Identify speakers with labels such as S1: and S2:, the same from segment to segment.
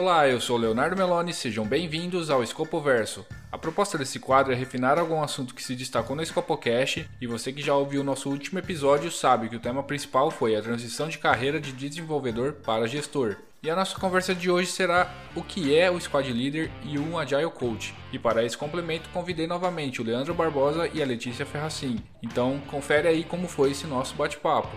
S1: Olá, eu sou Leonardo Meloni, sejam bem-vindos ao Escopoverso. A proposta desse quadro é refinar algum assunto que se destacou no Scopocast e você que já ouviu o nosso último episódio sabe que o tema principal foi a transição de carreira de desenvolvedor para gestor. E a nossa conversa de hoje será o que é o Squad Leader e um Agile Coach. E para esse complemento convidei novamente o Leandro Barbosa e a Letícia Ferracin. Então confere aí como foi esse nosso bate-papo.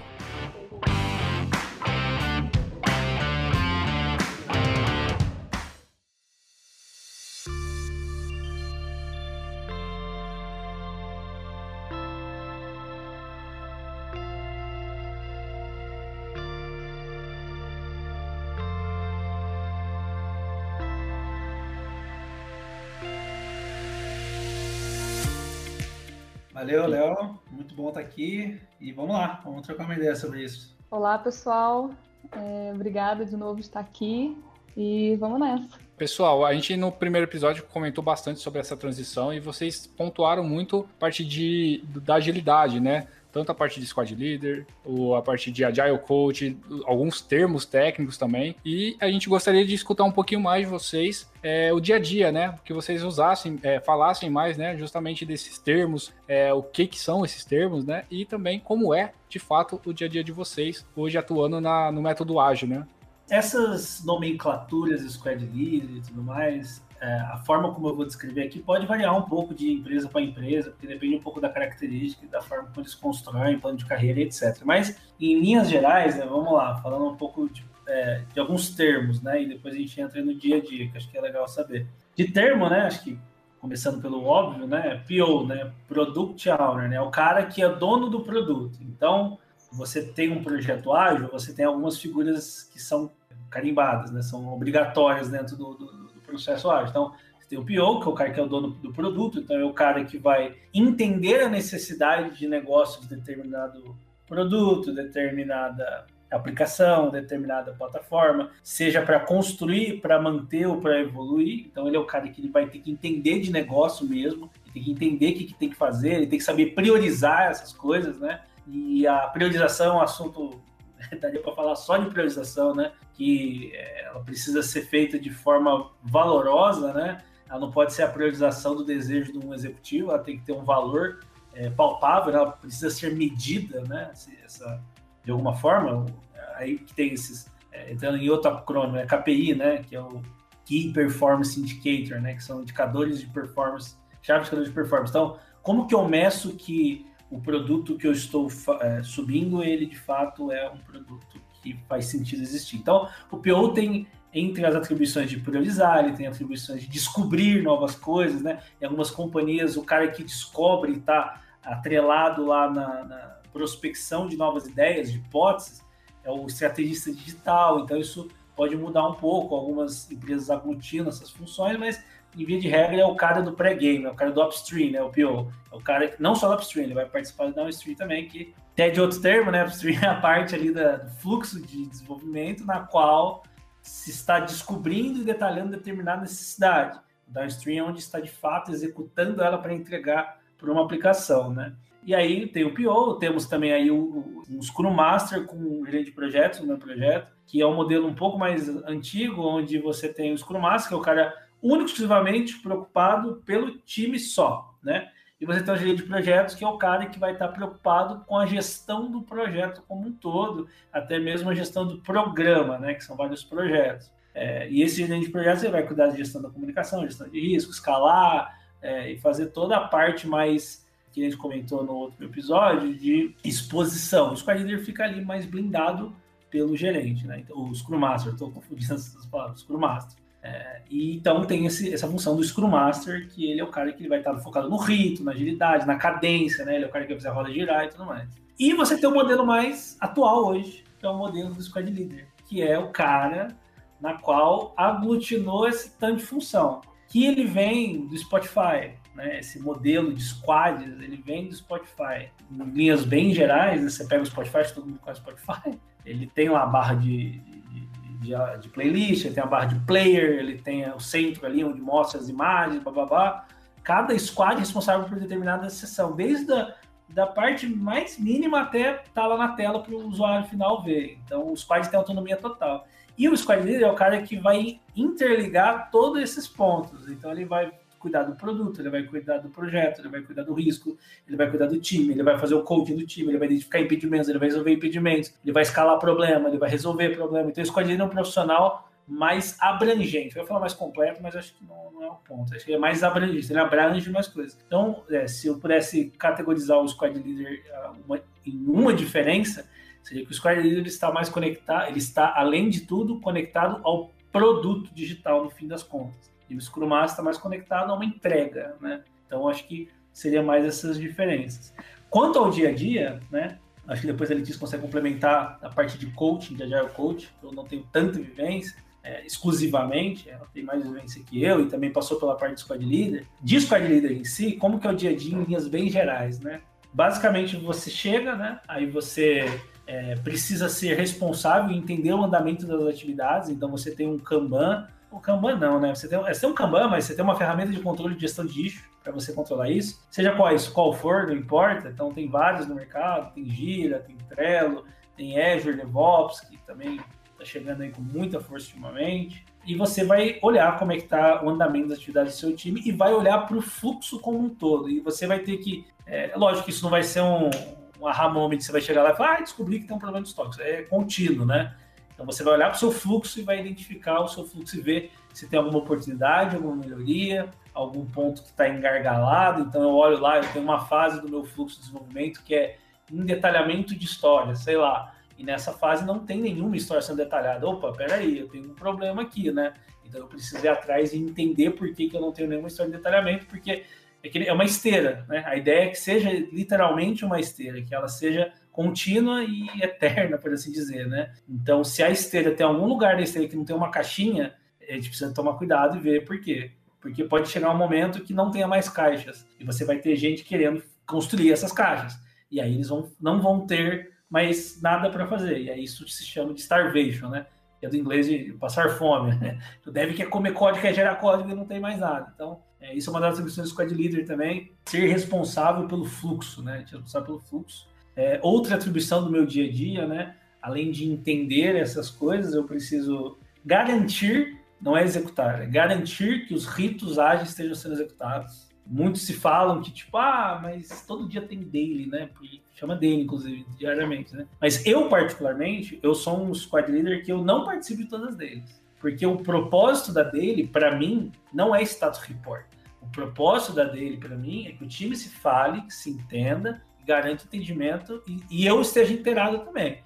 S2: Valeu, Léo. Muito bom estar aqui. E vamos lá, vamos trocar uma ideia sobre isso.
S3: Olá, pessoal. É, obrigada de novo por estar aqui. E vamos nessa.
S1: Pessoal, a gente no primeiro episódio comentou bastante sobre essa transição e vocês pontuaram muito a parte de, da agilidade, né? Tanto a parte de squad leader, ou a parte de agile coach, alguns termos técnicos também. E a gente gostaria de escutar um pouquinho mais de vocês é, o dia a dia, né? Que vocês usassem, é, falassem mais, né? Justamente desses termos, é, o que que são esses termos, né? E também como é, de fato, o dia a dia de vocês hoje atuando na, no método ágil, né?
S2: Essas nomenclaturas, squad leader e tudo mais, é, a forma como eu vou descrever aqui pode variar um pouco de empresa para empresa, porque depende um pouco da característica da forma como eles constroem plano de carreira, etc. Mas, em linhas gerais, né, vamos lá, falando um pouco de, é, de, alguns termos, né, e depois a gente entra no dia a dia, que acho que é legal saber. De termo, né, acho que começando pelo óbvio, né, PO, né, Product Owner, né, o cara que é dono do produto. Então, você tem um projeto ágil, você tem algumas figuras que são carimbadas, né, são obrigatórias dentro do, do processo ágil. Então, você tem o PO, que é o cara que é o dono do produto, então é o cara que vai entender a necessidade de negócio de determinado produto, determinada aplicação, determinada plataforma, seja para construir, para manter ou para evoluir. Então ele é o cara que ele vai ter que entender de negócio mesmo, tem que entender o que, que tem que fazer, ele tem que saber priorizar essas coisas, né? E a priorização é um assunto daria para falar só de priorização, né? Que é, ela precisa ser feita de forma valorosa, né? Ela não pode ser a priorização do desejo de um executivo, ela tem que ter um valor é, palpável, ela precisa ser medida, né? Essa, de alguma forma, aí que tem esses, é, entrando em outro acrônimo, é KPI, né? Que é o Key Performance Indicator, né? Que são indicadores de performance, chave de indicadores de performance. Então, como que eu meço que o produto que eu estou é, subindo, ele de fato é um produto que faz sentido existir. Então, o PO tem entre as atribuições de priorizar, ele tem atribuições de descobrir novas coisas, né? Em algumas companhias, o cara que descobre está atrelado lá na, na, prospecção de novas ideias, de hipóteses, é o estrategista digital. Então, isso pode mudar um pouco. Algumas empresas aglutinam essas funções, mas em via de regra, é o cara do pré-game, é o cara do upstream, né? O PO. É o cara que não só do upstream, ele vai participar do downstream também, que até de outro termo, né? Upstream é a parte ali da, do fluxo de desenvolvimento na qual se está descobrindo e detalhando determinada necessidade. O downstream é onde está de fato executando ela para entregar para uma aplicação, né? E aí tem o PO, temos também aí o, o, Scrum Master com o gerente de projetos, o meu projeto, que é um modelo um pouco mais antigo, onde você tem o Scrum Master, que é o cara único exclusivamente preocupado pelo time só, né? E você tem o gerente de projetos, que é o cara que vai estar preocupado com a gestão do projeto como um todo, até mesmo a gestão do programa, né? Que são vários projetos. É, e esse gerente de projetos ele vai cuidar da gestão da comunicação, gestão de risco, escalar é, e fazer toda a parte mais que a gente comentou no outro episódio de exposição. O Squad Leader fica ali mais blindado pelo gerente, né? Então, o Scrum Master, estou confundindo essas palavras, Scrum Master. É, e então tem esse, essa função do Scrum Master, que ele é o cara que ele vai estar focado no rito, na agilidade, na cadência, né? Ele é o cara que vai fazer a roda girar e tudo mais. E você tem o um modelo mais atual hoje, que é o modelo do Squad Leader, que é o cara na qual aglutinou esse tanto de função. Que ele vem do Spotify, né? Esse modelo de squads, ele vem do Spotify. Em linhas bem gerais, né? você pega o Spotify, todo mundo conhece o Spotify, ele tem lá a barra de, de, de playlist, ele tem a barra de player, ele tem o centro ali onde mostra as imagens, babá. Cada squad é responsável por determinada sessão, desde a da parte mais mínima até tá lá na tela para o usuário final ver. Então, o squad tem autonomia total. E o squad leader é o cara que vai interligar todos esses pontos. Então, ele vai cuidar do produto, ele vai cuidar do projeto, ele vai cuidar do risco, ele vai cuidar do time, ele vai fazer o coaching do time, ele vai identificar impedimentos, ele vai resolver impedimentos, ele vai escalar problema, ele vai resolver problema. Então, é um profissional mais abrangente. Eu ia falar mais completo, mas acho que não, não, é o ponto. Acho que é mais abrangente, ele abrange mais coisas. Então, é, se eu pudesse categorizar o squad leader uh, uma, em uma diferença, seria que o squad leader está mais conectado, ele está, além de tudo, conectado ao produto digital, no fim das contas. E o Scrum Master está mais conectado a uma entrega, né? Então, acho que seria mais essas diferenças. Quanto ao dia a dia, né? Acho que depois a Letícia consegue complementar a parte de coaching, de Agile Coach, eu não tenho tanta vivência, é, exclusivamente, ela tem mais vivência que eu e também passou pela parte de squad leader. De squad leader em si, como que é o dia a dia em linhas bem gerais, né? Basicamente, você chega, né? Aí você é, precisa ser responsável e entender o andamento das atividades. Então, você tem um Kanban. O Kanban não, né? Você tem, você tem um Kanban, mas você tem uma ferramenta de controle de gestão de lixo para você controlar isso. Seja qual, isso, qual for, não importa. Então, tem vários no mercado. Tem Gira, tem Trello, tem Azure DevOps, que também está chegando aí com muita força ultimamente. E você vai olhar como é que está o andamento das atividades do seu time e vai olhar para o fluxo como um todo. E você vai ter que. É, lógico que isso não vai ser um, um aha moment, você vai chegar lá e falar, ah, descobri que tem um problema de estoque. É contínuo, né? Então você vai olhar para o seu fluxo e vai identificar o seu fluxo e ver se tem alguma oportunidade, alguma melhoria, algum ponto que está engargalado. Então eu olho lá, eu tenho uma fase do meu fluxo de desenvolvimento que é em detalhamento de história, sei lá. E nessa fase não tem nenhuma história sendo detalhada. Opa, peraí, eu tenho um problema aqui, né? Então eu preciso ir atrás e entender por que, que eu não tenho nenhuma história de detalhamento, porque é, é uma esteira, né? A ideia é que seja literalmente uma esteira, que ela seja contínua e eterna, por assim dizer, né? Então, se a esteira tem algum lugar da esteira que não tem uma caixinha, a gente precisa tomar cuidado e ver por quê. Porque pode chegar um momento que não tenha mais caixas e você vai ter gente querendo construir essas caixas. E aí eles vão, não vão ter mas nada para fazer. E aí isso se chama de starvation, né? Que é do inglês de passar fome. Né? Tu deve quer comer código, quer gerar código e não tem mais nada. Então, é, isso é uma das atribuições do Squad Leader também, ser responsável pelo fluxo, né? Ser responsável pelo fluxo. É, outra atribuição do meu dia a dia, né? Além de entender essas coisas, eu preciso garantir, não é executar, é garantir que os ritos ágeis estejam sendo executados muitos se falam que, tipo, ah, mas todo dia tem daily, né? Chama daily, inclusive, diariamente, né? Mas eu, particularmente, eu sou um squad leader que eu não participo de todas deles. Porque o propósito da daily, para mim, não é status report. O propósito da daily, para mim, é que o time se fale, que se entenda, garante entendimento e, e eu esteja inteirado também.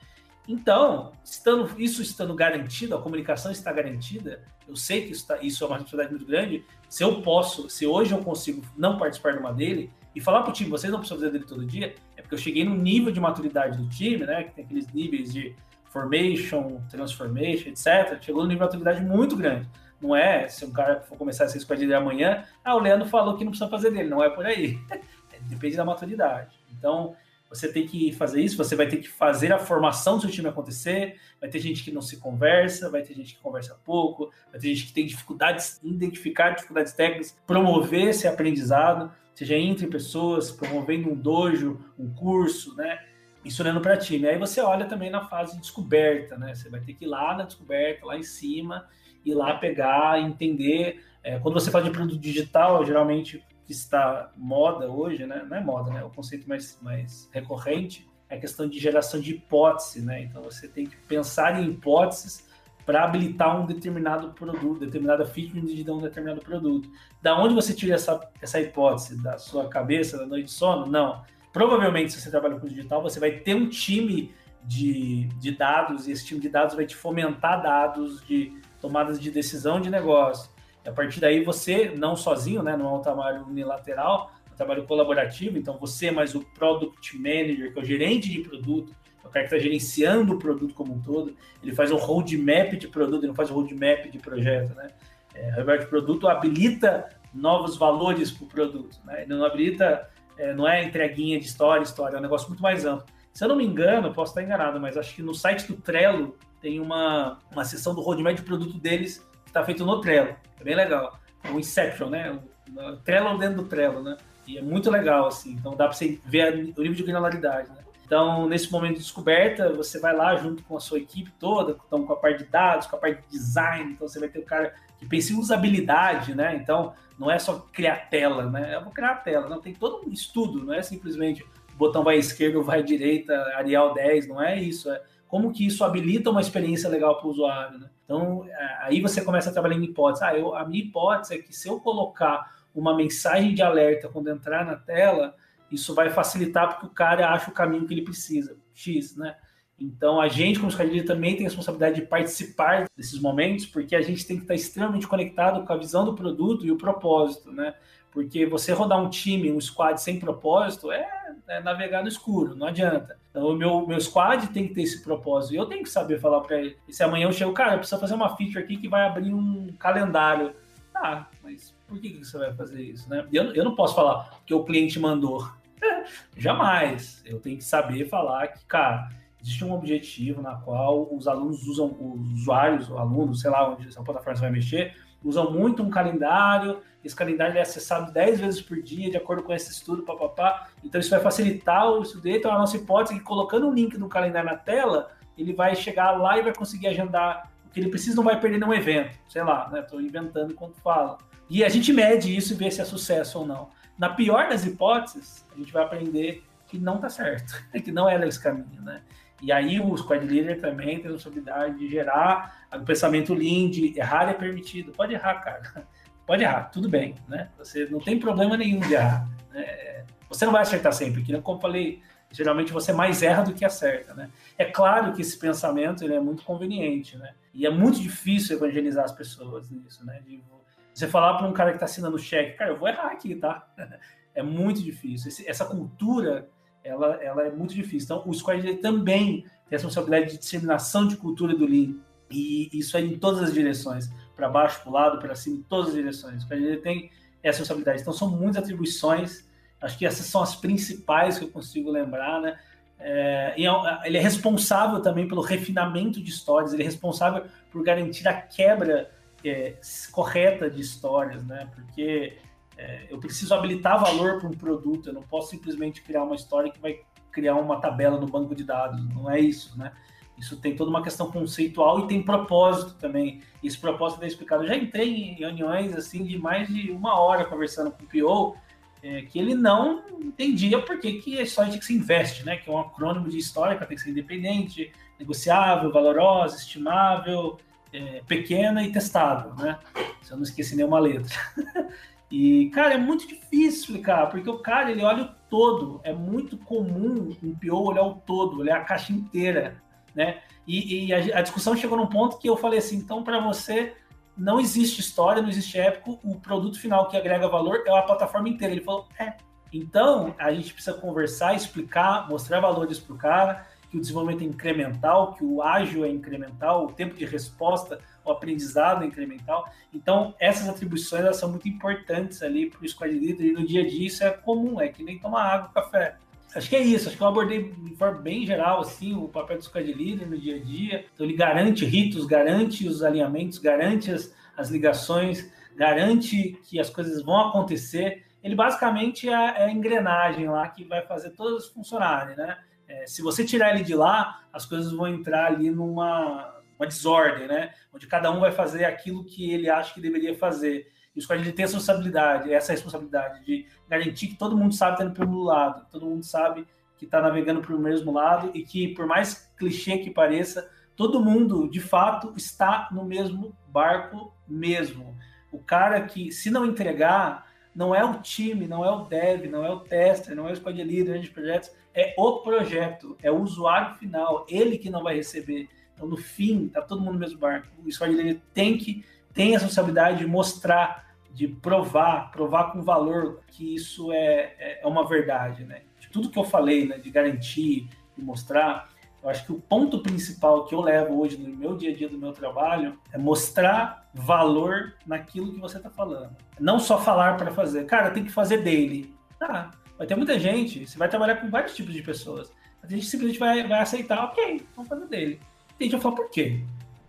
S2: Então, estando, isso estando garantido, a comunicação está garantida, eu sei que isso, tá, isso é uma responsabilidade muito grande. Se eu posso, se hoje eu consigo não participar de uma dele e falar para o time, vocês não precisam fazer dele todo dia, é porque eu cheguei no nível de maturidade do time, né? Que tem aqueles níveis de formation, transformation, etc. Chegou no nível de maturidade muito grande. Não é se um cara for começar a ser esquadrilha amanhã, ah, o Leandro falou que não precisa fazer dele. Não é por aí. Depende da maturidade. Então, você tem que fazer isso, você vai ter que fazer a formação do seu time acontecer. Vai ter gente que não se conversa, vai ter gente que conversa pouco, vai ter gente que tem dificuldades em identificar dificuldades técnicas, promover esse aprendizado, seja entre pessoas, promovendo um dojo, um curso, né? Ensinando para time. Aí você olha também na fase de descoberta, né? Você vai ter que ir lá na descoberta, lá em cima, ir lá pegar, entender. É, quando você fala de produto digital, geralmente que está moda hoje, né? Não é moda, né? O conceito mais, mais recorrente é a questão de geração de hipótese, né? Então você tem que pensar em hipóteses para habilitar um determinado produto, determinada feature de um determinado produto. Da onde você tira essa, essa hipótese? Da sua cabeça, da noite de sono? Não. Provavelmente, se você trabalha com digital, você vai ter um time de, de dados e esse time de dados vai te fomentar dados de tomadas de decisão de negócio a partir daí você, não sozinho, né, não é um trabalho unilateral, é um trabalho colaborativo, então você mais o Product Manager, que é o gerente de produto, é o cara que está gerenciando o produto como um todo, ele faz um roadmap de produto, ele não faz um roadmap de projeto, né? É, roadmap de produto habilita novos valores para o produto, né? Ele não habilita, é, não é entreguinha de história, história, é um negócio muito mais amplo. Se eu não me engano, posso estar enganado, mas acho que no site do Trello tem uma, uma seção do roadmap de produto deles que está feito no Trello. É bem legal. O Inception, né? O Trello dentro do Trello, né? E é muito legal, assim. Então dá para você ver o nível de granularidade, né? Então, nesse momento de descoberta, você vai lá junto com a sua equipe toda, então, com a parte de dados, com a parte de design, então você vai ter o cara que pensa em usabilidade, né? Então, não é só criar tela, né? Eu vou criar a tela, não, tem todo um estudo, não é simplesmente o botão vai ou vai direita, Arial 10, não é isso, é como que isso habilita uma experiência legal para o usuário, né? Então, é, aí você começa a trabalhar em hipótese. Ah, eu, a minha hipótese é que se eu colocar uma mensagem de alerta quando entrar na tela, isso vai facilitar porque o cara acha o caminho que ele precisa, X, né? Então, a gente, como esquadrilha, também tem a responsabilidade de participar desses momentos, porque a gente tem que estar extremamente conectado com a visão do produto e o propósito, né? Porque você rodar um time, um squad sem propósito é, é navegar no escuro, não adianta. Então, o meu, meu squad tem que ter esse propósito. E eu tenho que saber falar para ele. Se amanhã eu chego, cara, eu preciso fazer uma feature aqui que vai abrir um calendário. Ah, mas por que, que você vai fazer isso, né? Eu, eu não posso falar que o cliente mandou. Jamais. Eu tenho que saber falar que, cara, existe um objetivo na qual os alunos usam, os usuários, o aluno, sei lá onde essa plataforma vai mexer, usam muito um calendário, esse calendário é acessado 10 vezes por dia, de acordo com esse estudo, papapá. Então isso vai facilitar o estudo. Então a nossa hipótese é que colocando o link do calendário na tela, ele vai chegar lá e vai conseguir agendar o que ele precisa, não vai perder nenhum evento. Sei lá, né? Estou inventando enquanto falo. E a gente mede isso e vê se é sucesso ou não. Na pior das hipóteses, a gente vai aprender que não está certo, que não é esse caminho, né? E aí o squad leader também tem a responsabilidade de gerar o pensamento lean, de errar é permitido. Pode errar, cara. Pode errar, tudo bem, né? Você não tem problema nenhum de errar. Né? Você não vai acertar sempre, que como eu falei, geralmente você mais erra do que acerta, né? É claro que esse pensamento ele é muito conveniente, né? E é muito difícil evangelizar as pessoas nisso, né? De você falar para um cara que está assinando cheque, cara, eu vou errar aqui, tá? É muito difícil. essa cultura ela, ela é muito difícil. Então, o Squad também tem a responsabilidade de disseminação de cultura do Lean. E isso é em todas as direções, para baixo, para o lado, para cima, em todas as direções. O Squad tem essa responsabilidade. Então, são muitas atribuições. Acho que essas são as principais que eu consigo lembrar, né? É, é ele é responsável também pelo refinamento de histórias, ele é responsável por garantir a quebra é, correta de histórias, né? Porque é, eu preciso habilitar valor para um produto, eu não posso simplesmente criar uma história que vai criar uma tabela no banco de dados, não é isso, né? Isso tem toda uma questão conceitual e tem propósito também. Esse propósito é explicado. Eu já entrei em reuniões assim de mais de uma hora conversando com o PO, é, que ele não entendia por que, que a história tinha que ser investe, né? Que é um acrônimo de história que tem que ser independente, negociável, valorosa, estimável, é, pequena e testável, né? Se eu não esqueci nenhuma letra. E, cara, é muito difícil explicar, porque o cara, ele olha o todo. É muito comum um PO olhar o todo, olhar a caixa inteira, né? E, e a, a, discussão chegou num ponto que eu falei assim, então para você não existe história, não existe épico, o produto final que agrega valor é a plataforma inteira. Ele falou, é. Então, a gente precisa conversar, explicar, mostrar valores para o cara, que o desenvolvimento é incremental, que o ágil é incremental, o tempo de resposta, o aprendizado é incremental. Então, essas atribuições elas são muito importantes ali para o squad leader e no dia a dia isso é comum, é que nem tomar água, café. Acho que é isso, acho que eu abordei de forma bem geral assim, o papel do squad leader no dia a dia. Então, ele garante ritos, garante os alinhamentos, garante as, as ligações, garante que as coisas vão acontecer. Ele basicamente é, é a engrenagem lá que vai fazer todas funcionarem, né? É, se você tirar ele de lá, as coisas vão entrar ali numa uma desordem, né? Onde cada um vai fazer aquilo que ele acha que deveria fazer. E o squad ele tem a responsabilidade, essa responsabilidade de garantir que todo mundo sabe estar indo para o lado, todo mundo sabe que está navegando para o mesmo lado e que, por mais clichê que pareça, todo mundo, de fato, está no mesmo barco mesmo. O cara que, se não entregar, não é o time, não é o dev, não é o tester, não é o squad leader de projetos, é o projeto, é o usuário final, ele que não vai receber. Então, no fim, tá todo mundo no mesmo barco. O squad leader tem que tem a responsabilidade de mostrar, de provar, provar com valor que isso é, é, é uma verdade, né? De tudo que eu falei, né, de garantir, de mostrar, eu acho que o ponto principal que eu levo hoje no meu dia a dia do meu trabalho é mostrar valor naquilo que você está falando. Não só falar para fazer. Cara, tem que fazer dele. Tá, Vai ter muita gente, você vai trabalhar com vários tipos de pessoas. A gente simplesmente vai, vai aceitar, ok, vamos fazer dele. E a gente vai falar por quê?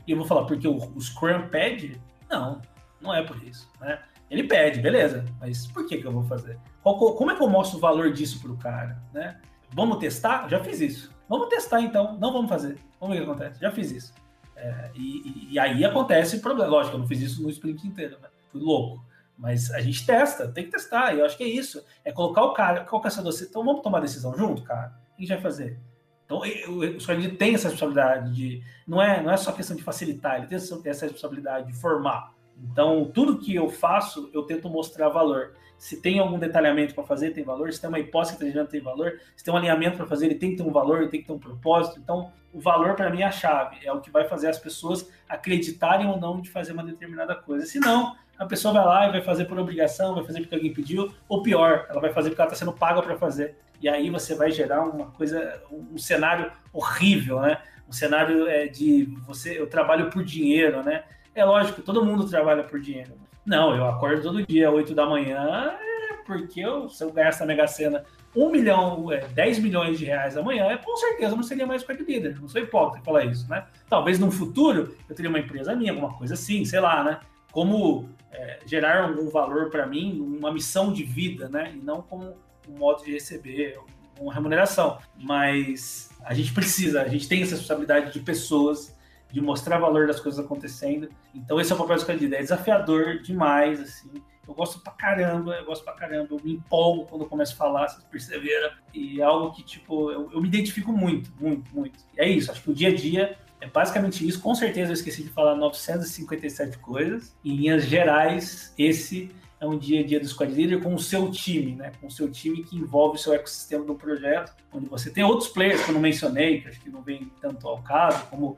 S2: E eu vou falar, porque o, o Scrum pede? Não, não é por isso. Né? Ele pede, beleza, mas por que, que eu vou fazer? como é que eu mostro o valor disso para o cara? Né? Vamos testar? Já fiz isso. Vamos testar então, não vamos fazer. Vamos ver o que acontece. Já fiz isso. É, e, e, aí acontece o problema. Lógico, eu não fiz isso no sprint inteiro, né? Fui louco. Mas a gente testa, tem que testar. E eu acho que é isso. É colocar o cara, qual essa doce? Então vamos tomar decisão junto, cara? O que a gente vai fazer? Então, o Scrum tem essa responsabilidade de. Não é, não é só questão de facilitar, ele tem essa responsabilidade de formar. Então, tudo que eu faço, eu tento mostrar valor. Se tem algum detalhamento para fazer, tem valor. Se tem uma hipótese que está tem valor. Se tem um alinhamento para fazer, ele tem que ter um valor, ele tem que ter um propósito. Então, o valor para mim é a chave, é o que vai fazer as pessoas acreditarem ou não de fazer uma determinada coisa. Se não, a pessoa vai lá e vai fazer por obrigação, vai fazer porque alguém pediu, ou pior, ela vai fazer porque ela está sendo paga para fazer. E aí você vai gerar uma coisa, um cenário horrível, né? Um cenário é, de você, eu trabalho por dinheiro, né? É lógico, todo mundo trabalha por dinheiro. Não, eu acordo todo dia, 8 da manhã, é porque eu, se eu ganhasse na Mega Sena 1 milhão, é, 10 milhões de reais amanhã, é, com certeza não seria mais squad leader. Não sou hipócrita falar isso, né? Talvez no futuro eu teria uma empresa minha, alguma coisa assim, sei lá, né? Como é, gerar algum valor para mim, uma missão de vida, né? E não como um modo de receber uma remuneração. Mas a gente precisa, a gente tem essa responsabilidade de pessoas, de mostrar valor das coisas acontecendo. Então esse é o papel do leader. É desafiador demais, assim. Eu gosto pra caramba, eu gosto pra caramba, eu me empolgo quando eu começo a falar, vocês perceberam. E é algo que, tipo, eu, eu me identifico muito, muito, muito. E é isso, acho que o dia a dia é basicamente isso. Com certeza eu esqueci de falar 957 coisas. Em linhas gerais, esse é um dia a dia do Squad Leader com o seu time, né? Com o seu time que envolve o seu ecossistema do projeto, onde você tem outros players que eu não mencionei, que acho que não vem tanto ao caso, como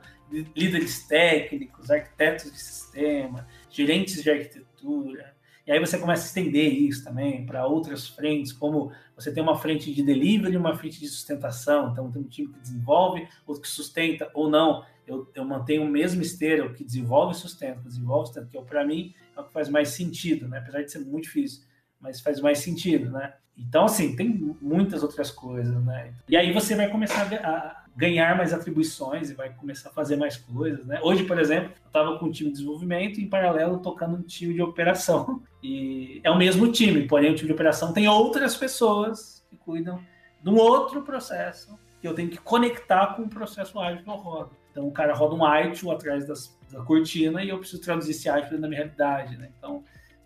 S2: líderes técnicos, arquitetos de sistema, gerentes de arquitetura, e aí você começa a estender isso também para outras frentes, como você tem uma frente de delivery uma frente de sustentação. Então, tem um time que desenvolve, outro que sustenta ou não. Eu, eu mantenho o mesmo esteiro, que desenvolve e sustenta, desenvolve e sustenta, que para mim é o que faz mais sentido, né? apesar de ser muito difícil, mas faz mais sentido, né? Então, assim, tem muitas outras coisas, né? E aí você vai começar a ganhar mais atribuições e vai começar a fazer mais coisas, né? Hoje, por exemplo, eu estava com um time de desenvolvimento e, em paralelo, tocando um time de operação. E é o mesmo time, porém o time de operação tem outras pessoas que cuidam de um outro processo que eu tenho que conectar com o processo ágil que eu rodo. Então, o cara roda um ITIL atrás das, da cortina e eu preciso traduzir esse ITIL na minha realidade, né? Então,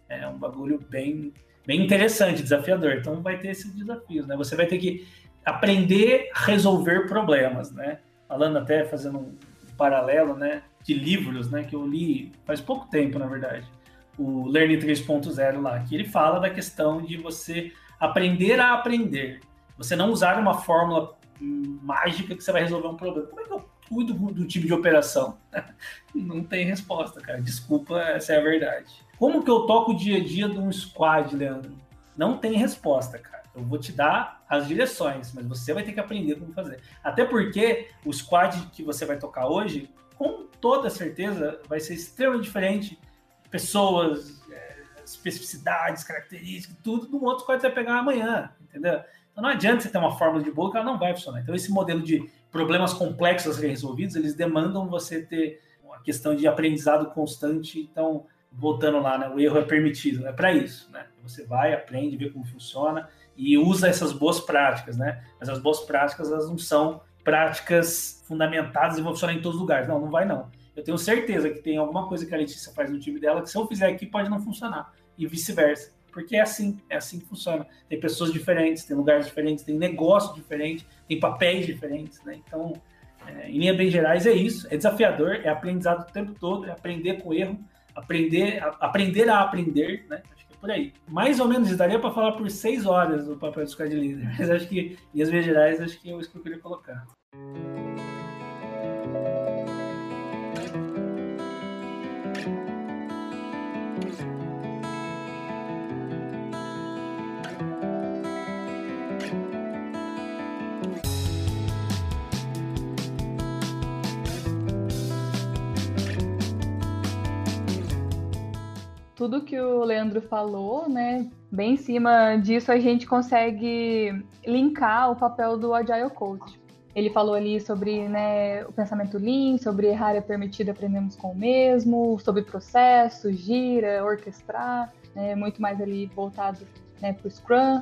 S2: é um bagulho bem bem interessante, desafiador. Então vai ter esses desafios, né? Você vai ter que aprender a resolver problemas, né? Falando até, fazendo um paralelo, né? De livros, né? Que eu li faz pouco tempo, na verdade. O Learning 3.0 lá, que ele fala da questão de você aprender a aprender. Você não usar uma fórmula mágica que você vai resolver um problema. Como é que eu cuido do time de operação? não tem resposta, cara. Desculpa, essa é a verdade. Como que eu toco o dia a dia de um squad, Leandro? Não tem resposta, cara. Eu vou te dar as direções, mas você vai ter que aprender como fazer. Até porque o squad que você vai tocar hoje, com toda certeza, vai ser extremamente diferente. Pessoas, é, especificidades, características, tudo do outro squad você vai pegar amanhã, entendeu? Então não adianta você ter uma fórmula de boa que ela não vai funcionar. Então esse modelo de problemas complexos resolvidos, eles demandam você ter uma questão de aprendizado constante. Então voltando lá, né? O erro é permitido, é para isso, né? Você vai, aprende, vê como funciona e usa essas boas práticas, né? Mas as boas práticas elas não são práticas fundamentadas e vão funcionar em todos os lugares. Não, não vai não. Eu tenho certeza que tem alguma coisa que a Letícia faz no time dela que se eu fizer aqui pode não funcionar e vice-versa. Porque é assim, é assim que funciona. Tem pessoas diferentes, tem lugares diferentes, tem negócio diferente, tem papéis diferentes, né? Então, é, em linhas bem gerais é isso, é desafiador, é aprendizado o tempo todo, é aprender com erro, aprender, a, aprender a aprender, né? Acho que é por aí. Mais ou menos, daria para falar por seis horas do papel do squad leader, mas acho que, em as gerais, acho que é isso que eu queria colocar.
S3: Tudo que o Leandro falou, né? Bem em cima disso a gente consegue linkar o papel do Agile Coach. Ele falou ali sobre né, o pensamento Lean, sobre errar é permitido, aprendemos com o mesmo, sobre processos, gira, orquestrar. né, muito mais ali voltado né, para o Scrum.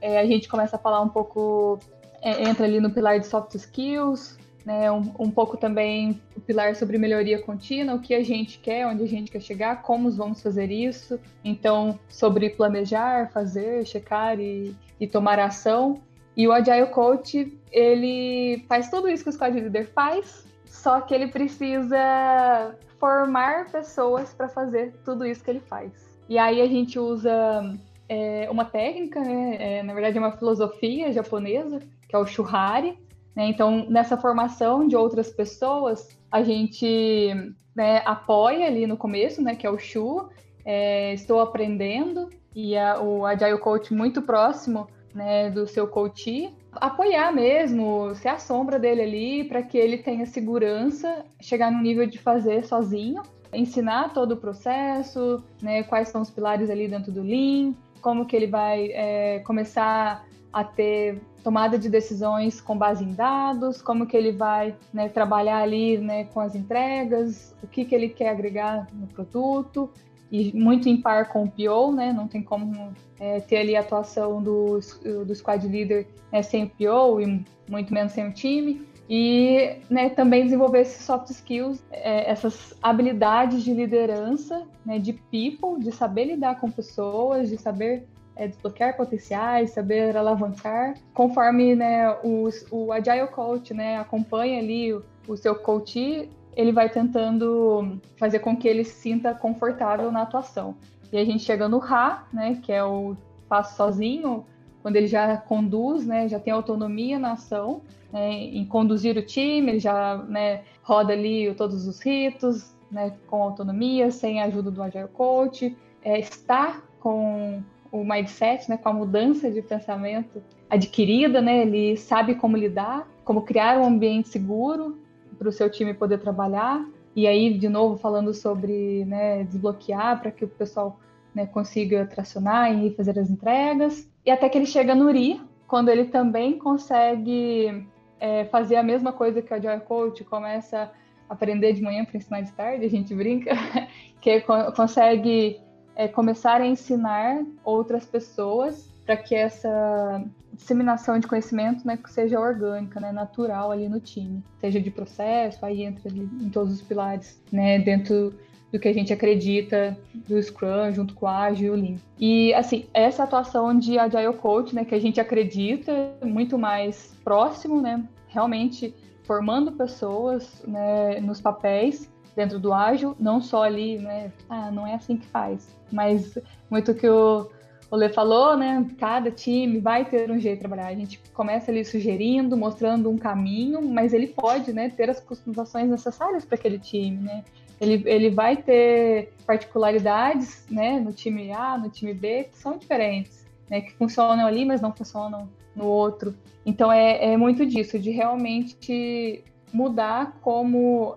S3: É, a gente começa a falar um pouco, é, entra ali no pilar de soft skills, né, um, um, pouco também o pilar sobre melhoria contínua, o que a gente quer, onde a gente quer chegar, como vamos fazer isso. Então, sobre planejar, fazer, checar e, e tomar ação. E o Agile Coach, ele faz tudo isso que o Squad Leader faz, só que ele precisa formar pessoas para fazer tudo isso que ele faz. E aí a gente usa é, uma técnica, né? É, na verdade é uma filosofia japonesa, que é o Shuhari. Né? Então, nessa formação de outras pessoas, a gente né, apoia ali no começo, né, que é o Shu, é, estou aprendendo, e a, o Agile Coach muito próximo né, do seu coach, apoiar mesmo, ser a sombra dele ali, para que ele tenha segurança, chegar no nível de fazer sozinho, ensinar todo o processo, né, quais são os pilares ali dentro do Lean, como que ele vai é, começar a ter tomada de decisões com base em dados, como que ele vai né, trabalhar ali né, com as entregas, o que, que ele quer agregar no produto, e muito em par com o PO, né? Não tem como é, ter ali a atuação do, do squad leader né, sem o PO e muito menos sem o time. E né, também desenvolver esses soft skills, é, essas habilidades de liderança, né, de people, de saber lidar com pessoas, de saber é, desbloquear potenciais, saber alavancar, conforme né, o, o Agile Coach né, acompanha ali o, o seu coach ele vai tentando fazer com que ele se sinta confortável na atuação. E a gente chega no Ra, né, que é o passo sozinho, quando ele já conduz, né, já tem autonomia na ação, né, em conduzir o time, ele já né, roda ali todos os ritos, né, com autonomia, sem a ajuda do Agile Coach, é, está com o mindset, né, com a mudança de pensamento adquirida, né, ele sabe como lidar, como criar um ambiente seguro, para o seu time poder trabalhar. E aí, de novo, falando sobre né, desbloquear para que o pessoal né, consiga tracionar e fazer as entregas. E até que ele chega no RI, quando ele também consegue é, fazer a mesma coisa que a Joy Coach, começa a aprender de manhã para ensinar de tarde, a gente brinca, que consegue é, começar a ensinar outras pessoas para que essa disseminação de conhecimento né, seja orgânica, né, natural ali no time, seja de processo, aí entra em todos os pilares, né, dentro do que a gente acredita do Scrum junto com a Agile e o Lean. E assim, essa atuação de Agile Coach, né, que a gente acredita muito mais próximo, né, realmente formando pessoas, né, nos papéis dentro do ágil, não só ali, né, ah, não é assim que faz, mas muito que o o Lê falou, né? Cada time vai ter um jeito de trabalhar. A gente começa ali sugerindo, mostrando um caminho, mas ele pode, né, ter as customizações necessárias para aquele time, né? Ele, ele vai ter particularidades, né, no time A, no time B, que são diferentes, né, que funcionam ali, mas não funcionam no outro. Então é, é muito disso, de realmente mudar como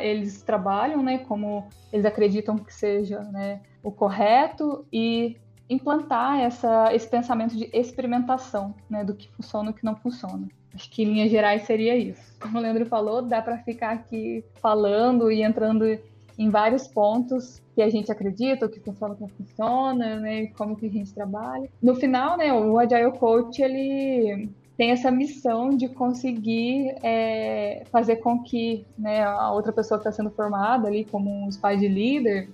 S3: eles trabalham, né, como eles acreditam que seja, né, o correto e implantar essa, esse pensamento de experimentação, né, do que funciona e do que não funciona. Acho que em linhas gerais seria isso. Como o Leandro falou, dá para ficar aqui falando e entrando em vários pontos que a gente acredita, o que funciona, o que não funciona, né, como que a gente trabalha. No final, né, o Agile Coach, ele tem essa missão de conseguir é, fazer com que né, a outra pessoa que está sendo formada ali como um SPY leader,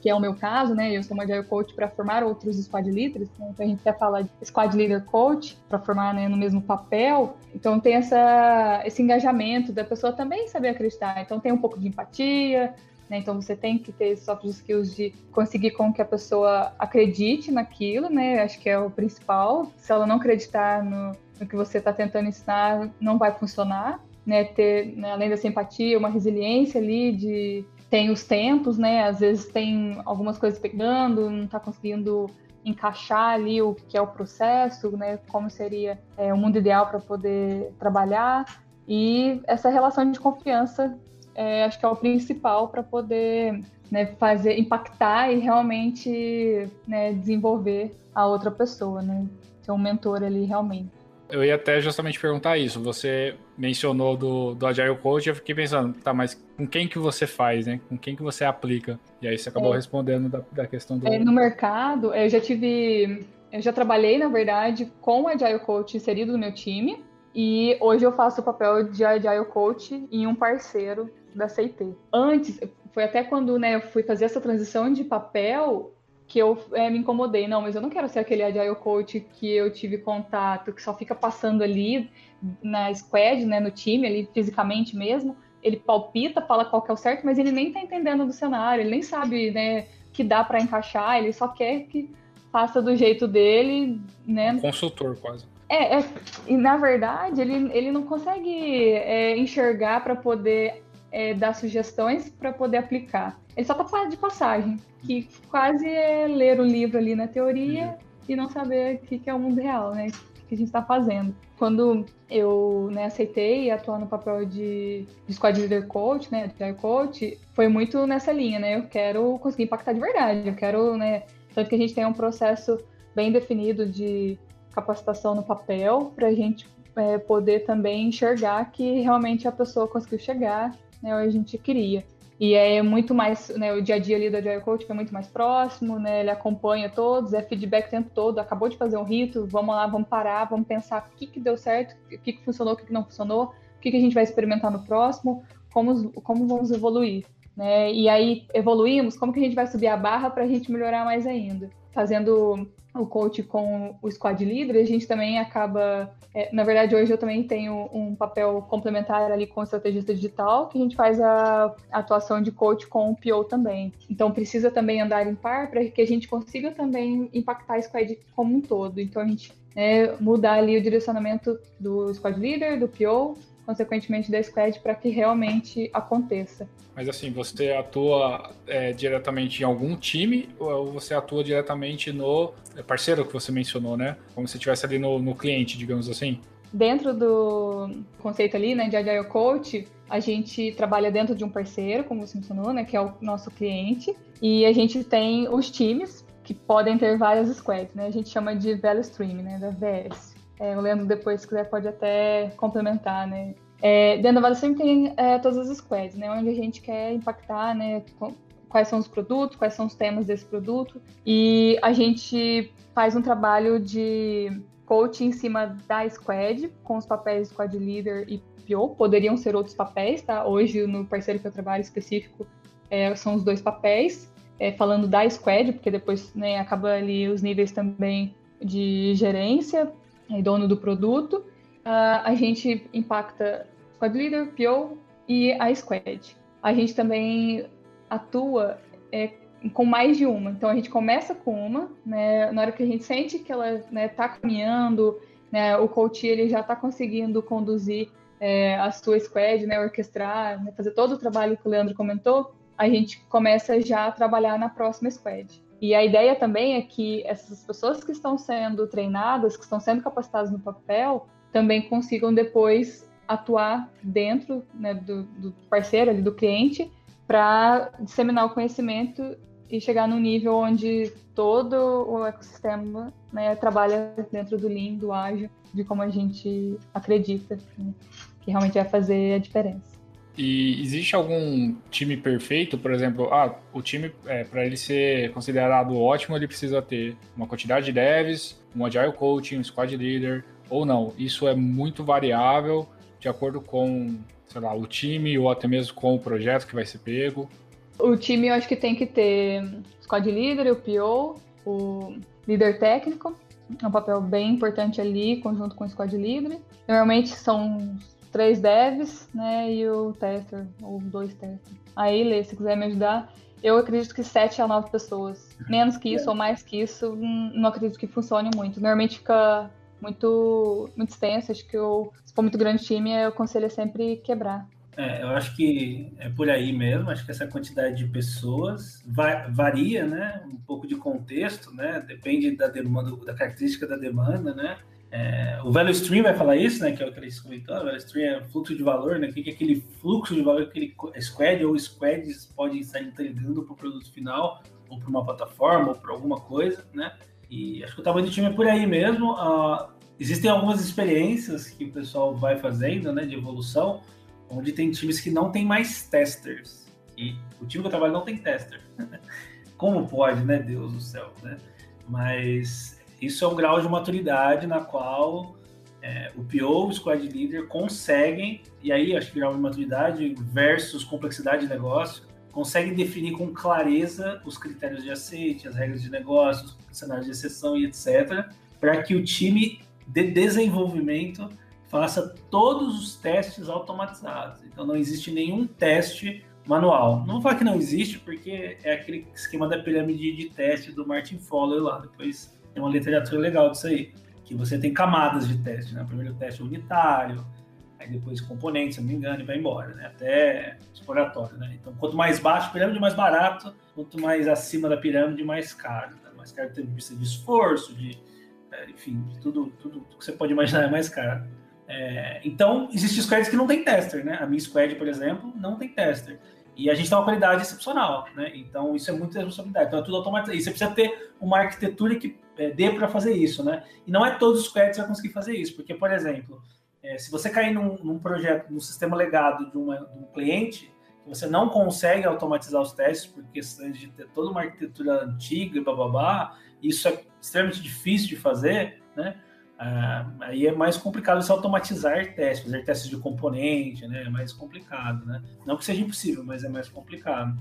S3: que é o meu caso, né? Eu sou uma Agile Coach para formar outros squad leaders, né? então a gente quer falar de squad leader coach para formar né, no mesmo papel. Então tem essa, esse engajamento da pessoa também saber acreditar. Então tem um pouco de empatia, né? Então você tem que ter soft skills de conseguir com que a pessoa acredite naquilo, né? Acho que é o principal. Se ela não acreditar no, no que você está tentando ensinar, não vai funcionar. Né, ter, né, além dessa empatia, uma resiliência ali de tem os tempos, né? Às vezes tem algumas coisas pegando, não está conseguindo encaixar ali o que é o processo, né? Como seria é, o mundo ideal para poder trabalhar e essa relação de confiança, é, acho que é o principal para poder né, fazer impactar e realmente né, desenvolver a outra pessoa, né? Ser um mentor ali realmente.
S1: Eu ia até justamente perguntar isso. Você mencionou do, do Agile Coach, eu fiquei pensando, tá, mas com quem que você faz, né? Com quem que você aplica? E aí você acabou é. respondendo da, da questão do...
S3: É, no mercado, eu já tive... Eu já trabalhei, na verdade, com o Agile Coach inserido no meu time. E hoje eu faço o papel de Agile Coach em um parceiro da CIT. Antes, foi até quando né, eu fui fazer essa transição de papel, que eu é, me incomodei. Não, mas eu não quero ser aquele agile coach que eu tive contato, que só fica passando ali na squad, né, no time, ali fisicamente mesmo. Ele palpita, fala qual que é o certo, mas ele nem tá entendendo do cenário, ele nem sabe, né, que dá para encaixar, ele só quer que faça do jeito dele, né?
S1: Consultor quase.
S3: É, é, e na verdade ele, ele não consegue é, enxergar para poder é, dar sugestões para poder aplicar. Ele só tá de passagem, que quase é ler o livro ali na teoria e não saber o que, que é o mundo real, né? O que a gente está fazendo. Quando eu né, aceitei atuar no papel de, de Squad Leader Coach, né, de Coach, foi muito nessa linha, né? Eu quero conseguir impactar de verdade, eu quero, né? Tanto que a gente tem um processo bem definido de capacitação no papel para a gente é, poder também enxergar que realmente a pessoa conseguiu chegar né, a gente queria. E é muito mais, né, o dia a dia ali do Agile Coach é muito mais próximo, né, ele acompanha todos, é feedback o tempo todo, acabou de fazer um rito, vamos lá, vamos parar, vamos pensar o que, que deu certo, o que, que funcionou, o que, que não funcionou, o que, que a gente vai experimentar no próximo, como, como vamos evoluir. Né? E aí, evoluímos, como que a gente vai subir a barra para a gente melhorar mais ainda? Fazendo o coach com o squad leader, a gente também acaba. É, na verdade, hoje eu também tenho um papel complementar ali com o estrategista digital, que a gente faz a, atuação de coach com o PO também. Então, precisa também andar em par para que a gente consiga também impactar a squad como um todo. Então, a gente né, mudar ali o direcionamento do squad leader, do PO, consequentemente da squad, para que realmente aconteça.
S1: Mas assim, você atua é, diretamente em algum time ou você atua diretamente no é, parceiro que você mencionou, né? Como se estivesse ali no, no cliente, digamos assim?
S3: Dentro do conceito ali, né, de Agile Coach, a gente trabalha dentro de um parceiro, como você mencionou, né, que é o nosso cliente, e a gente tem os times que podem ter várias squads, né? A gente chama de Value Stream, né, da VS. É, o Leandro, depois, se quiser, pode até complementar, né? É, dentro da Vale sempre tem é, todas as squads, né? Onde a gente quer impactar, né? Quais são os produtos, quais são os temas desse produto. E a gente faz um trabalho de coaching em cima da squad, com os papéis squad leader e PO. Poderiam ser outros papéis, tá? Hoje, no parceiro que eu trabalho específico, é, são os dois papéis. É, falando da squad, porque depois né, acaba ali os níveis também de gerência, é dono do produto, uh, a gente impacta Squad Leader, PO e a Squad. A gente também atua é, com mais de uma. Então a gente começa com uma, né, na hora que a gente sente que ela está né, tá caminhando, né, o coach ele já está conseguindo conduzir é, a sua squad, né, orquestrar, né, fazer todo o trabalho que o Leandro comentou, a gente começa já a trabalhar na próxima squad. E a ideia também é que essas pessoas que estão sendo treinadas, que estão sendo capacitadas no papel, também consigam depois atuar dentro né, do, do, parceiro, ali, do cliente, para disseminar o conhecimento e chegar no nível onde todo o ecossistema né, trabalha dentro do Lean, do ágil, de como a gente acredita né, que realmente vai fazer a diferença.
S1: E existe algum time perfeito, por exemplo, ah, o time, é, para ele ser considerado ótimo, ele precisa ter uma quantidade de devs, um agile coaching, um squad leader, ou não. Isso é muito variável de acordo com, sei lá, o time ou até mesmo com o projeto que vai ser pego.
S3: O time eu acho que tem que ter squad leader, o PO, o líder técnico, é um papel bem importante ali, conjunto com o squad leader. Normalmente são três devs, né, e o tester, ou dois testers. Aí, Lê, se quiser me ajudar, eu acredito que sete a nove pessoas. Menos que isso ou mais que isso, hum, não acredito que funcione muito. Normalmente fica muito, muito extenso, acho que eu, se for muito grande time, eu aconselho sempre quebrar.
S2: É, eu acho que é por aí mesmo, acho que essa quantidade de pessoas varia, né? Um pouco de contexto, né? Depende da demanda, da característica da demanda, né? É, o Value Stream vai falar isso, né? Que é o que eles comentaram. O Value Stream é fluxo de valor, né? O que é aquele fluxo de valor que aquele squad ou squads podem estar entregando para o produto final, ou para uma plataforma, ou para alguma coisa, né? E acho que o tamanho do time é por aí mesmo. Uh, existem algumas experiências que o pessoal vai fazendo, né, de evolução, onde tem times que não tem mais testers. E o time que eu trabalho não tem tester. Como pode, né, Deus do céu, né? Mas isso é um grau de maturidade na qual é, o PO, o Squad Leader, conseguem, e aí acho que grau de maturidade versus complexidade de negócio, conseguem definir com clareza os critérios de aceite, as regras de negócio, os cenários de exceção e etc., para que o time de desenvolvimento faça todos os testes automatizados. Então não existe nenhum teste manual. Não vou falar que não existe, porque é aquele esquema da pirâmide de teste do Martin Fowler lá. Depois tem uma literatura legal disso aí, que você tem camadas de teste. Né? O teste unitário, aí depois componentes, se não me engano, e vai embora, né? até exploratório. Né? Então, quanto mais baixo a pirâmide, mais barato, quanto mais acima da pirâmide, mais caro. Né? Mais caro tem vista de esforço, de, é, enfim, de tudo, tudo, tudo que você pode imaginar é mais caro. É, então, existem squads que não tem tester, né? A minha squad, por exemplo, não tem tester. E a gente tem uma qualidade excepcional, né? Então isso é muita responsabilidade. Então é tudo automatizado. E você precisa ter uma arquitetura que é, dê para fazer isso, né? E não é todos os squads que vai conseguir fazer isso, porque, por exemplo, é, se você cair num, num, projeto, num sistema legado de, uma, de um cliente, você não consegue automatizar os testes por questões de ter toda uma arquitetura antiga, blá, isso é extremamente difícil de fazer, né? Ah, aí é mais complicado você automatizar testes, fazer testes de componente, né? É mais complicado, né? Não que seja impossível, mas é mais complicado.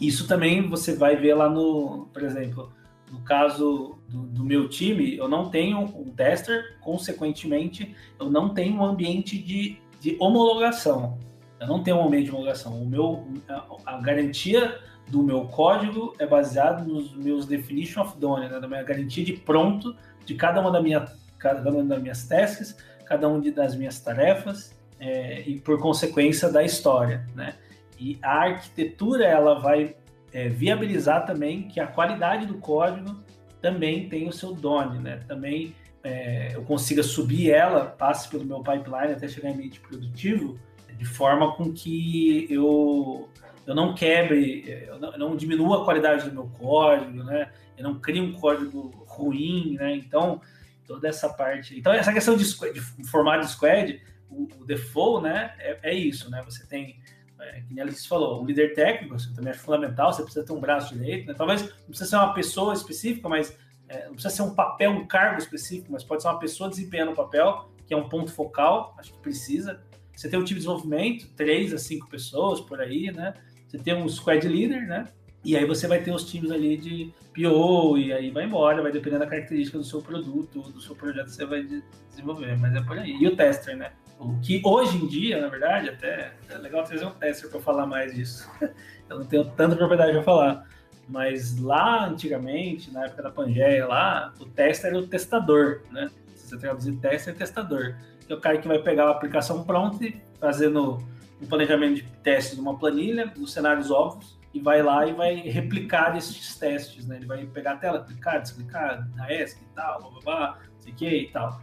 S2: Isso também você vai ver lá no, por exemplo, no caso do, do meu time, eu não tenho um tester, consequentemente, eu não tenho um ambiente de, de homologação. Eu não tenho um ambiente de homologação. O meu, a, a garantia do meu código é baseado nos meus definition of done, né? da minha garantia de pronto de cada uma da minha cada uma das minhas tasks, cada uma das minhas tarefas é, e por consequência da história, né? E a arquitetura ela vai é, viabilizar também que a qualidade do código também tem o seu done, né? Também é, eu consiga subir ela, passe pelo meu pipeline até chegar em ambiente produtivo, de forma com que eu, eu não quebre, eu não, eu não diminua a qualidade do meu código, né? Eu não crie um código ruim, né? Então, toda essa parte. Então, essa questão de, de formato de squad, o, o default, né, é, é, isso, né? Você tem, é, que a Alice falou, o líder técnico, isso também é fundamental, você precisa ter um braço direito, né? Talvez não precisa ser uma pessoa específica, mas é, não precisa ser um papel, um cargo específico, mas pode ser uma pessoa desempenhando o papel, que é um ponto focal, acho que precisa. Você tem um time de desenvolvimento, três a cinco pessoas por aí, né? Você tem um squad leader, né? E aí você vai ter os times ali de PO e aí vai embora, vai dependendo da característica do seu produto, do seu projeto que você vai desenvolver, mas é por aí. E o tester, né? O que hoje em dia, na verdade, até é legal trazer um tester para falar mais disso. Eu não tenho tanta propriedade para falar. Mas lá antigamente, na época da Pangeia, lá, o tester era o testador, né? Se você traduzir tester, é testador. Que é o cara que vai pegar a aplicação pronta e fazendo um planejamento de testes numa planilha, nos cenários óbvios, e vai lá e vai replicar esses testes, né? Ele vai pegar a tela, clicar, desclicar, na ESC e tal, blá, blá, blá, sei que e tal.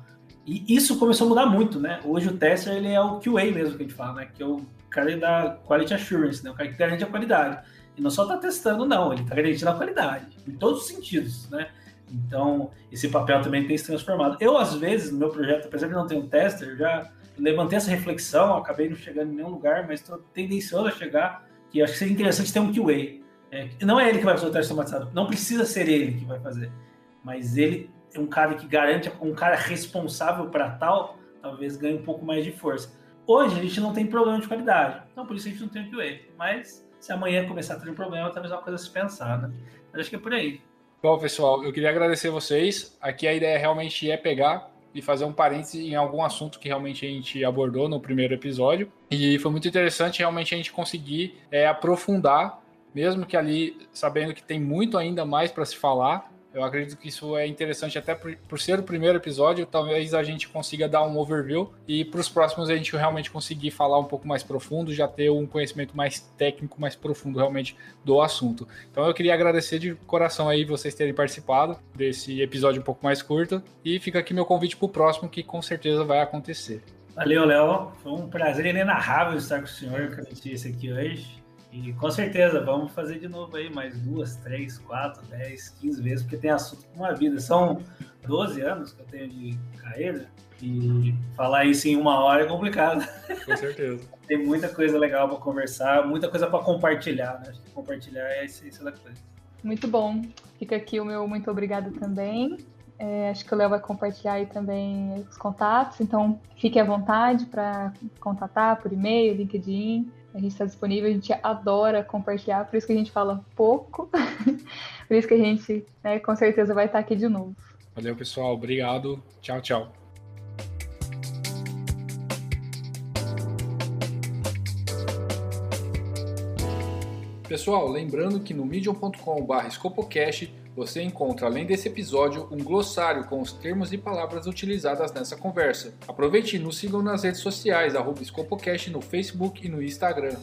S2: E isso começou a mudar muito, né? Hoje o tester, ele é o QA mesmo que a gente fala, né? Que é o cara da Quality Assurance, né? O cara que garante a qualidade. E não só está testando, não, ele está garantindo a qualidade, em todos os sentidos, né? Então, esse papel também tem se transformado. Eu, às vezes, no meu projeto, apesar de não ter um tester, já levantei essa reflexão, acabei não chegando em nenhum lugar, mas estou tendencioso a chegar que acho que seria interessante ter um QA. É, não é ele que vai fazer o teste automatizado, não precisa ser ele que vai fazer, mas ele um cara que garante, um cara responsável para tal, talvez ganhe um pouco mais de força. Hoje a gente não tem problema de qualidade, então por isso a gente não tem o QA. Mas se amanhã começar a ter um problema, talvez é uma coisa a se pensar, né? Mas acho que é por aí.
S1: Bom, pessoal, eu queria agradecer vocês. Aqui a ideia realmente é pegar e fazer um parêntese em algum assunto que realmente a gente abordou no primeiro episódio. E foi muito interessante realmente a gente conseguir é, aprofundar, mesmo que ali sabendo que tem muito ainda mais para se falar, eu acredito que isso é interessante até por, por, ser o primeiro episódio, talvez a gente consiga dar um overview e para os próximos a gente realmente conseguir falar um pouco mais profundo, já ter um conhecimento mais técnico, mais profundo realmente do assunto. Então eu queria agradecer de coração aí vocês terem participado desse episódio um pouco mais curto e fica aqui meu convite para o próximo que com certeza vai acontecer.
S2: Valeu, Léo. Foi um prazer inenarrável estar com o senhor eu disse aqui hoje. E com certeza, vamos fazer de novo aí mais duas, três, quatro, dez, quinze vezes, porque tem assunto com uma vida. São 12 anos que eu tenho de carreira, e falar isso em uma hora é complicado.
S1: Com certeza.
S2: Tem muita coisa legal para conversar, muita coisa para compartilhar, né? Acho que compartilhar é a essência da coisa.
S3: Muito bom. Fica aqui o meu muito obrigado também. É, acho que o Léo vai compartilhar aí também os contatos, então fique à vontade para contatar por e-mail, LinkedIn. A gente está disponível, a gente adora compartilhar, por isso que a gente fala pouco, por isso que a gente né, com certeza vai estar aqui de novo.
S1: Valeu, pessoal. Obrigado. Tchau, tchau. Pessoal, lembrando que no medium.com/scopocast você encontra, além desse episódio, um glossário com os termos e palavras utilizadas nessa conversa. Aproveite e nos sigam nas redes sociais, arroba Scopocast no Facebook e no Instagram.